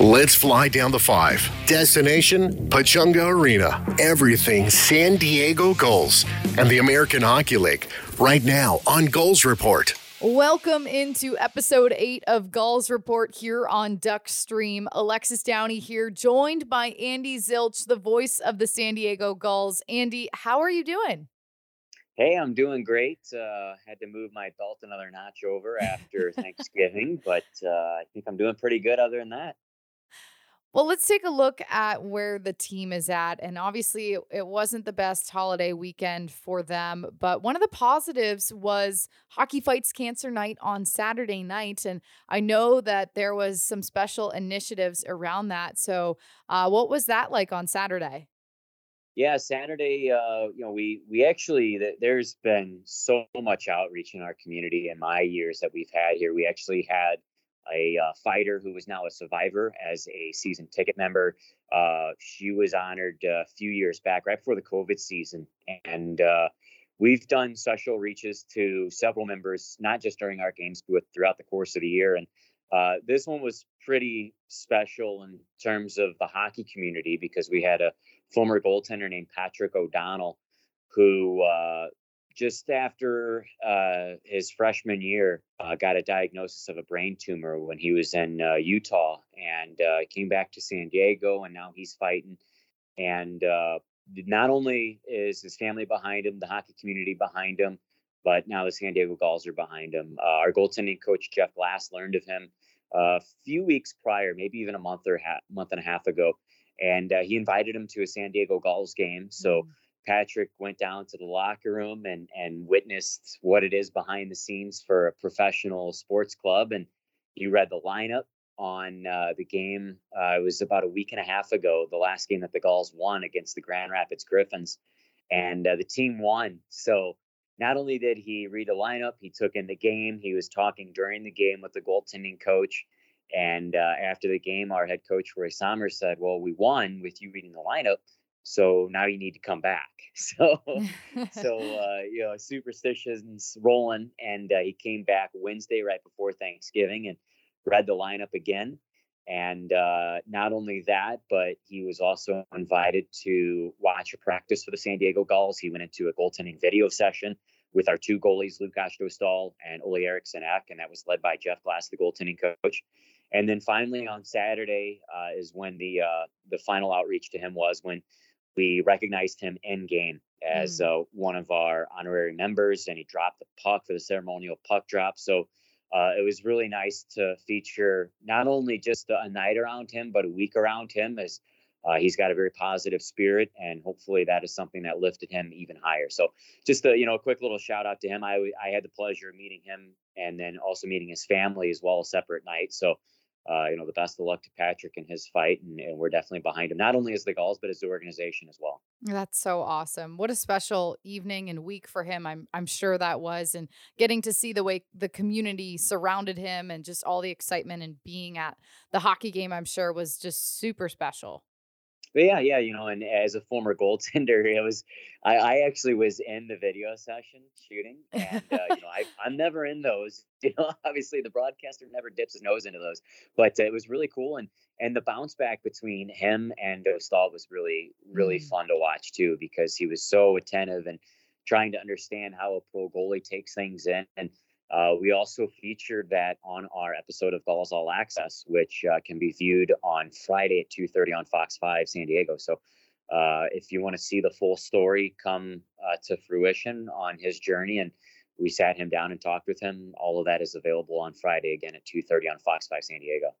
Let's fly down the five. Destination Pechanga Arena. Everything San Diego Gulls and the American Hockey League. Right now on Gulls Report. Welcome into episode eight of Gulls Report here on Duck Stream. Alexis Downie here, joined by Andy Zilch, the voice of the San Diego Gulls. Andy, how are you doing? Hey, I'm doing great. Uh, had to move my belt another notch over after Thanksgiving, but uh, I think I'm doing pretty good other than that. Well, let's take a look at where the team is at. And obviously, it wasn't the best holiday weekend for them. But one of the positives was Hockey Fights Cancer Night on Saturday night. And I know that there was some special initiatives around that. So, uh, what was that like on Saturday? Yeah, Saturday, uh, you know, we we actually there's been so much outreach in our community in my years that we've had here. We actually had a uh, fighter who is now a survivor as a season ticket member. Uh, she was honored a few years back, right before the COVID season, and uh, we've done special reaches to several members, not just during our games, but throughout the course of the year. And uh, this one was pretty special in terms of the hockey community because we had a former goaltender named Patrick O'Donnell who uh, just after uh, his freshman year, uh, got a diagnosis of a brain tumor when he was in uh, Utah, and uh, came back to San Diego, and now he's fighting. And uh, not only is his family behind him, the hockey community behind him, but now the San Diego Gulls are behind him. Uh, our goaltending coach Jeff Glass learned of him a few weeks prior, maybe even a month or ha- month and a half ago, and he invited him to a San Diego Gulls game. So. Mm-hmm Patrick went down to the locker room and and witnessed what it is behind the scenes for a professional sports club, and he read the lineup on uh, the game. Uh, it was about a week and a half ago, the last game that the Gulls won against the Grand Rapids Griffins, and uh, the team won. So not only did he read the lineup, he took in the game. He was talking during the game with the goaltending coach. And uh, after the game, our head coach Roy Somers said, "Well, we won with you reading the lineup." So now you need to come back. So so uh, you know superstitions rolling and uh, he came back wednesday right before thanksgiving and read the lineup again. And uh, not only that but he was also invited to watch a practice for the san diego gulls. He went into a goaltending video session with our two goalies lukas dostal and Olle eriksson ek and that was led by jeff glass the goaltending coach. And then finally on saturday uh, is when the uh, the final outreach to him was when we recognized him in game as mm. uh, one of our honorary members, and he dropped the puck for the ceremonial puck drop. So uh, it was really nice to feature not only just a night around him, but a week around him, as uh, he's got a very positive spirit, and hopefully that is something that lifted him even higher. So just a you know a quick little shout out to him. I I had the pleasure of meeting him, and then also meeting his family as well, a separate night. So uh, you know, the best of luck to Patrick in his fight, and, and, we're definitely behind him, not only as the Gulls, but as the organization as well. That's so awesome! What a special evening and week for him. I'm I'm sure that was, and getting to see the way the community surrounded him, and just all the excitement and being at the hockey game, I'm sure was just super special. But yeah, yeah, you know, and as a former goaltender, it was I, I actually was in the video session shooting, and uh, you know, I, I'm never in those. You know, obviously the broadcaster never dips his nose into those, but uh, it was really cool, and and the bounce back between him and Dostal was really really mm. fun to watch too, because he was so attentive and trying to understand how a pro goalie takes things in, and uh, we also featured that on our episode of Gulls All Access, which uh, can be viewed on Friday at 2:30 on Fox 5 San Diego. So, uh, if you want to see the full story come uh, to fruition on his journey, and we sat him down and talked with him, all of that is available on Friday again at 2:30 on Fox 5 San Diego.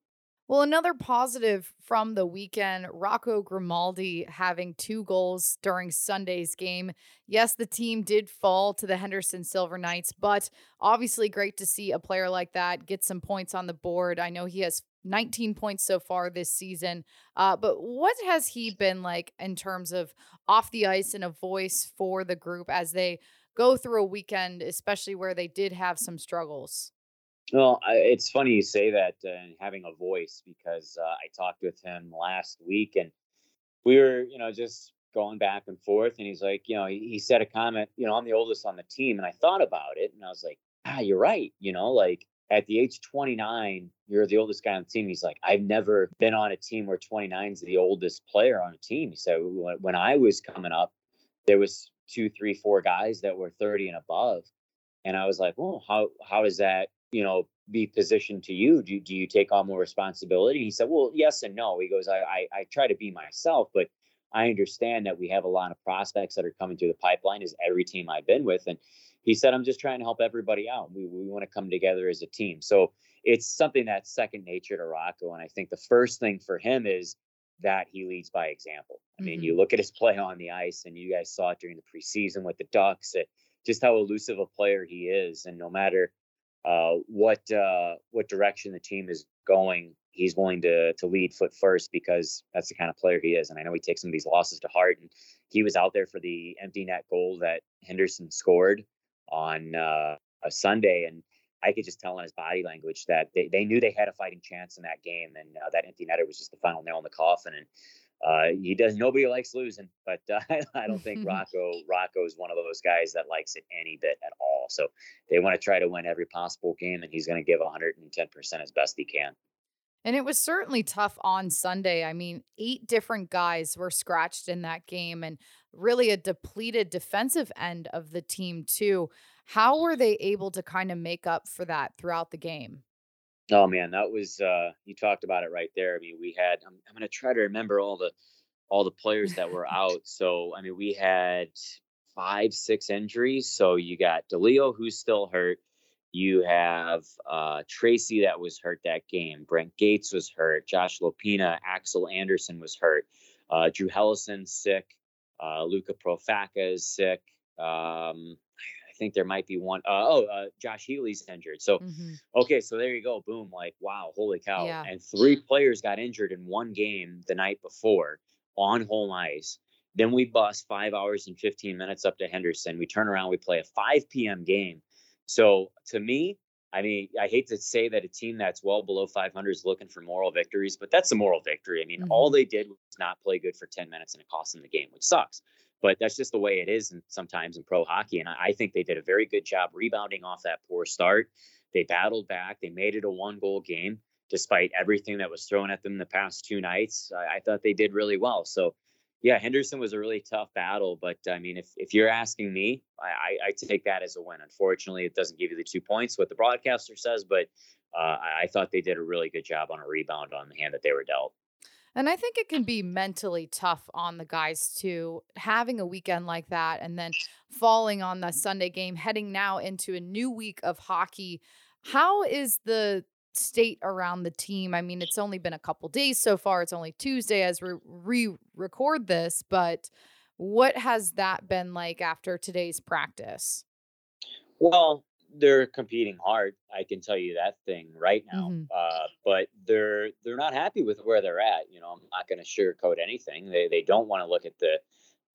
Well, another positive from the weekend Rocco Grimaldi having two goals during Sunday's game. Yes, the team did fall to the Henderson Silver Knights, but obviously great to see a player like that get some points on the board. I know he has 19 points so far this season. Uh, but what has he been like in terms of off the ice and a voice for the group as they go through a weekend, especially where they did have some struggles? Well, it's funny you say that uh, having a voice because uh, I talked with him last week and we were, you know, just going back and forth. And he's like, you know, he, he said a comment, you know, I'm the oldest on the team. And I thought about it and I was like, ah, you're right. You know, like at the age 29, you're the oldest guy on the team. He's like, I've never been on a team where 29 is the oldest player on a team. So when I was coming up, there was two, three, four guys that were 30 and above. And I was like, well, how, how does that, you know, be positioned to you? Do, do you take on more responsibility? He said, well, yes and no. He goes, I, I, I try to be myself, but I understand that we have a lot of prospects that are coming through the pipeline as every team I've been with. And he said, I'm just trying to help everybody out. We, we want to come together as a team. So it's something that's second nature to Rocco. And I think the first thing for him is that he leads by example. I mean, mm-hmm. you look at his play on the ice, and you guys saw it during the preseason with the Ducks, it, just how elusive a player he is. And no matter uh, what uh, what direction the team is going, he's willing to to lead foot first because that's the kind of player he is. And I know he takes some of these losses to heart. And he was out there for the empty net goal that Henderson scored on uh, a Sunday, and I could just tell in his body language that they, they knew they had a fighting chance in that game, and uh, that empty netter was just the final nail in the coffin. And uh, he does. Nobody likes losing, but uh, I don't think Rocco Rocco is one of those guys that likes it any bit at all. So they want to try to win every possible game, and he's going to give 110 percent as best he can. And it was certainly tough on Sunday. I mean, eight different guys were scratched in that game, and really a depleted defensive end of the team too. How were they able to kind of make up for that throughout the game? Oh man, that was uh you talked about it right there. I mean, we had I'm, I'm going to try to remember all the all the players that were out. So, I mean, we had five, six injuries. So you got DeLeo who's still hurt. You have uh, Tracey that was hurt that game. Brent Gates was hurt. Josh Lopina, Axel Andersson was hurt. Uh, Drew Helleson sick. Uh, Luca Profaca is sick. Um, think there might be one. Uh, oh, uh, Josh Healy's injured. So, mm-hmm. okay, so there you go. Boom. Like, wow, holy cow. Yeah. And three players got injured in one game the night before on home ice. Then we bus five hours and 15 minutes up to Henderson. We turn around, we play a 5 p.m. game. So, to me, I mean, I hate to say that a team that's well below 500 is looking for moral victories, but that's a moral victory. I mean, mm-hmm. all they did was not play good for 10 minutes and it cost them the game, which sucks. But that's just the way it is and sometimes in pro hockey. And I think they did a very good job rebounding off that poor start. They battled back. They made it a one goal game despite everything that was thrown at them the past two nights. I, I thought they did really well. So yeah, Henderson was a really tough battle, but I mean, if if you're asking me, I, I, take that as a win. Unfortunately, it doesn't give you the two points, what the broadcaster says, but uh, I, I thought they did a really good job on a rebound on the hand that they were dealt. And I think it can be mentally tough on the guys too, having a weekend like that and then falling on the Sunday game, heading now into a new week of hockey. How is the state around the team. I mean, it's only been a couple days so far. It's only Tuesday as we re record this, but what has that been like after today's practice? Well, they're competing hard. I can tell you that thing right now. Mm-hmm. Uh, but they're they're not happy with where they're at. You know, I'm not going to sugarcoat anything. They they don't want to look at the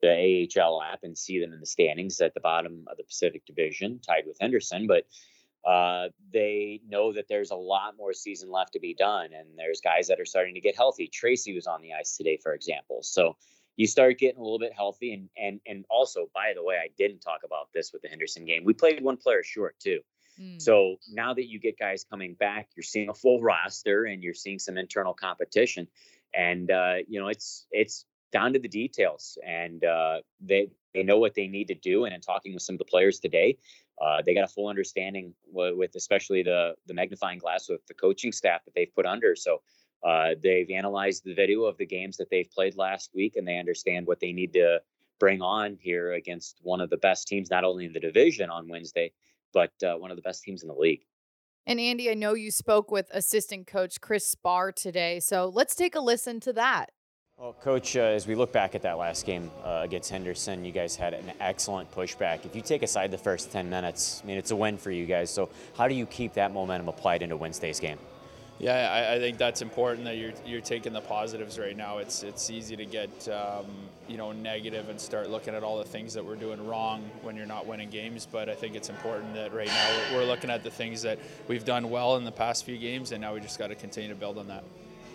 the AHL app and see them in the standings at the bottom of the Pacific Division, tied with Henderson. But uh, they know that there's a lot more season left to be done, and there's guys that are starting to get healthy. Tracey was on the ice today, for example. So you start getting a little bit healthy, and and and also, by the way, I didn't talk about this with the Henderson game. We played one player short too. Mm. So now that you get guys coming back, you're seeing a full roster, and you're seeing some internal competition, and uh, you know it's it's down to the details, and uh, they they know what they need to do. And in talking with some of the players today, uh, they got a full understanding with, with, especially the the magnifying glass with the coaching staff that they've put under. So uh, they've analyzed the video of the games that they've played last week, and they understand what they need to bring on here against one of the best teams, not only in the division on Wednesday, but uh, one of the best teams in the league. And Andy, I know you spoke with assistant coach Chris Sparre today, so let's take a listen to that. Well, Coach, uh, as we look back at that last game uh, against Henderson, you guys had an excellent pushback. If you take aside the first 10 minutes, I mean, it's a win for you guys. So, how do you keep that momentum applied into Wednesday's game? Yeah, I, I think that's important that you're, you're taking the positives right now. It's it's easy to get um, you know negative and start looking at all the things that we're doing wrong when you're not winning games. But I think it's important that right now we're, we're looking at the things that we've done well in the past few games, and now we just got to continue to build on that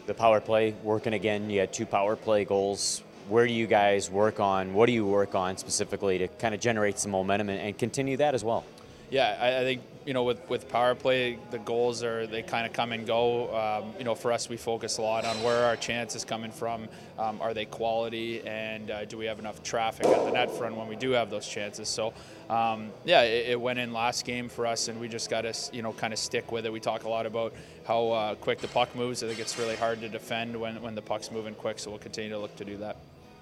the power play working again. You had two power play goals. Where do you guys work on? What do you work on specifically to kind of generate some momentum and, and continue that as well? Yeah, I, I, think you know with with power play, the goals are they kind of come and go. Um, you know, for us, we focus a lot on where our chance is coming from. Um, are they quality, and uh, do we have enough traffic at the net front when we do have those chances? So, um, yeah, it, it, went in last game for us, and we just got to you know kind of stick with it. We talk a lot about how uh, quick the puck moves. I think it's really hard to defend when when the puck's moving quick. So we'll continue to look to do that.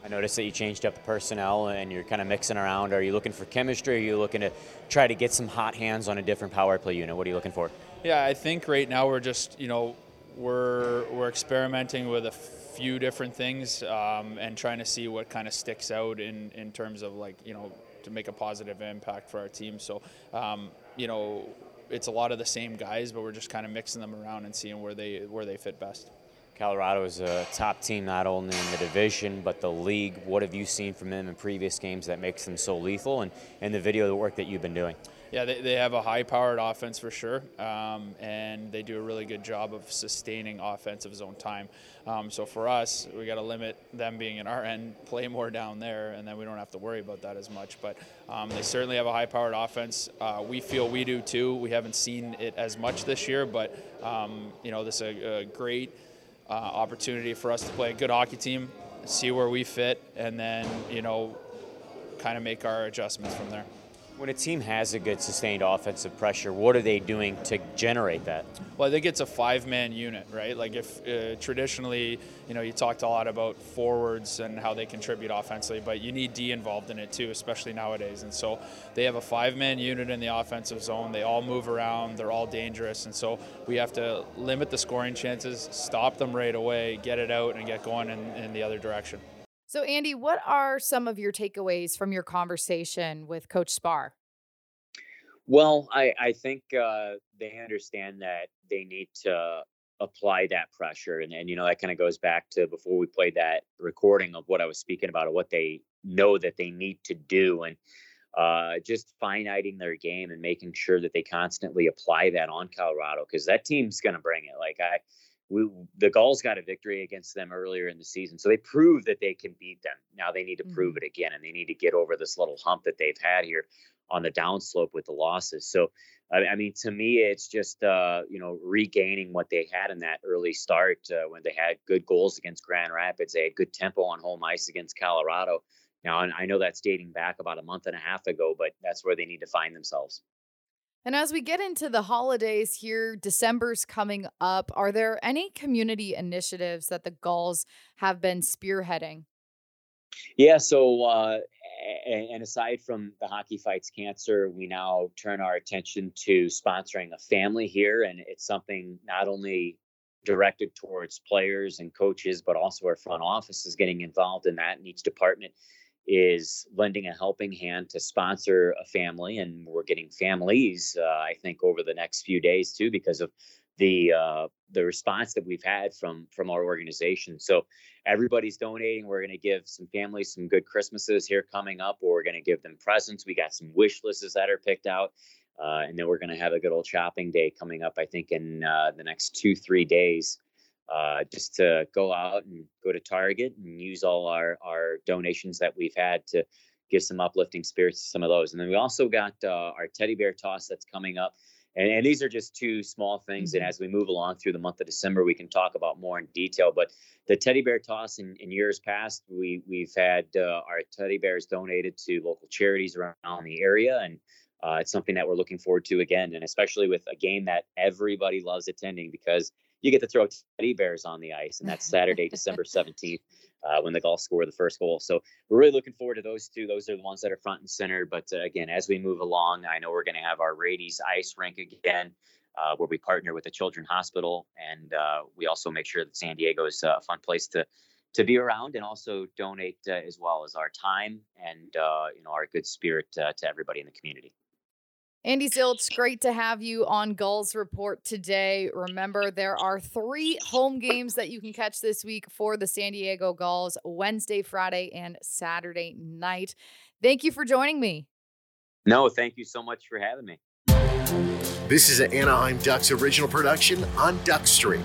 I noticed that you changed up the personnel and you're kind of mixing around. Are you looking for chemistry? Are you looking to try to get some hot hands on a different power play unit? What are you looking for? Yeah, I think right now we're just, you know, we're we're experimenting with a few different things um, and trying to see what kind of sticks out in in terms of like you know to make a positive impact for our team. So, um, you know, it's a lot of the same guys, but we're just kind of mixing them around and seeing where they where they fit best. Colorado is a top team not only in the division but the league. What have you seen from them in previous games that makes them so lethal, and, and the video, the work that you've been doing? Yeah, they, they have a high-powered offense for sure, um, and they do a really good job of sustaining offensive zone time. Um, so for us, we got to limit them being in our end, play more down there, and then we don't have to worry about that as much. But um, they certainly have a high-powered offense. Uh, we feel we do too. We haven't seen it as much this year, but um, you know this is a, a great uh, opportunity for us to play a good hockey team, see where we fit, and then you know, kind of make our adjustments from there. When a team has a good sustained offensive pressure, what are they doing to generate that? Well, I think it's a five-man unit, right? Like if uh, traditionally, you know, you talked a lot about forwards and how they contribute offensively, but you need D involved in it too, especially nowadays. And so they have a five-man unit in the offensive zone. They all move around. They're all dangerous, and so we have to limit the scoring chances, stop them right away, get it out, and get going in, in the other direction. So, Andy, what are some of your takeaways from your conversation with Coach Sparre? Well, I, I think uh, they understand that they need to apply that pressure. And, and you know, that kind of goes back to before we played that recording of what I was speaking about, of what they know that they need to do. And uh, just finiting their game and making sure that they constantly apply that on Colorado because that team's going to bring it. Like, I, we the Gulls got a victory against them earlier in the season, so they proved that they can beat them. Now they need to mm-hmm. prove it again, and they need to get over this little hump that they've had here on the downslope with the losses. So, I, I mean, to me, it's just uh, you know regaining what they had in that early start uh, when they had good goals against Grand Rapids, they had good tempo on home ice against Colorado. Now, I know that's dating back about a month and a half ago, but that's where they need to find themselves. And as we get into the holidays here, December's coming up. Are there any community initiatives that the Gulls have been spearheading? Yeah, so uh, and aside from the hockey fights cancer, we now turn our attention to sponsoring a family here, and it's something not only directed towards players and coaches, but also our front office is getting involved in that, in each department is lending a helping hand to sponsor a family, and we're getting families. Uh, I think over the next few days too, because of the uh, the response that we've had from from our organization. So everybody's donating. We're going to give some families some good Christmases here coming up. Or we're going to give them presents. We got some wish lists that are picked out. Uh, and then we're going to have a good old shopping day coming up, I think, in uh, the next two, three days uh, just to go out and go to Target and use all our, our donations that we've had to give some uplifting spirits to some of those. And then we also got uh, our teddy bear toss that's coming up. And, and these are just two small things. Mm-hmm. And as we move along through the month of December, we can talk about more in detail. But the teddy bear toss in, in years past, we, we've had uh, our teddy bears donated to local charities around the area. And uh, it's something that we're looking forward to again, and especially with a game that everybody loves attending because you get to throw teddy bears on the ice, and that's Saturday, December 17th, uh, when the Gulls score the first goal. So we're really looking forward to those two. Those are the ones that are front and center. But uh, again, as we move along, I know we're going to have our Rady's ice rink again. Uh, where we partner with the Children's Hospital, and uh, we also make sure that San Diego is a fun place to to be around, and also donate uh, as well as our time and uh, you know our good spirit to everybody in the community. Andy Zilch, great to have you on Gulls Report today. Remember, there are three home games that you can catch this week for the San Diego Gulls Wednesday, Friday, and Saturday night. Thank you for joining me. No, thank you so much for having me. This is an Anaheim Ducks original production on Duck Stream.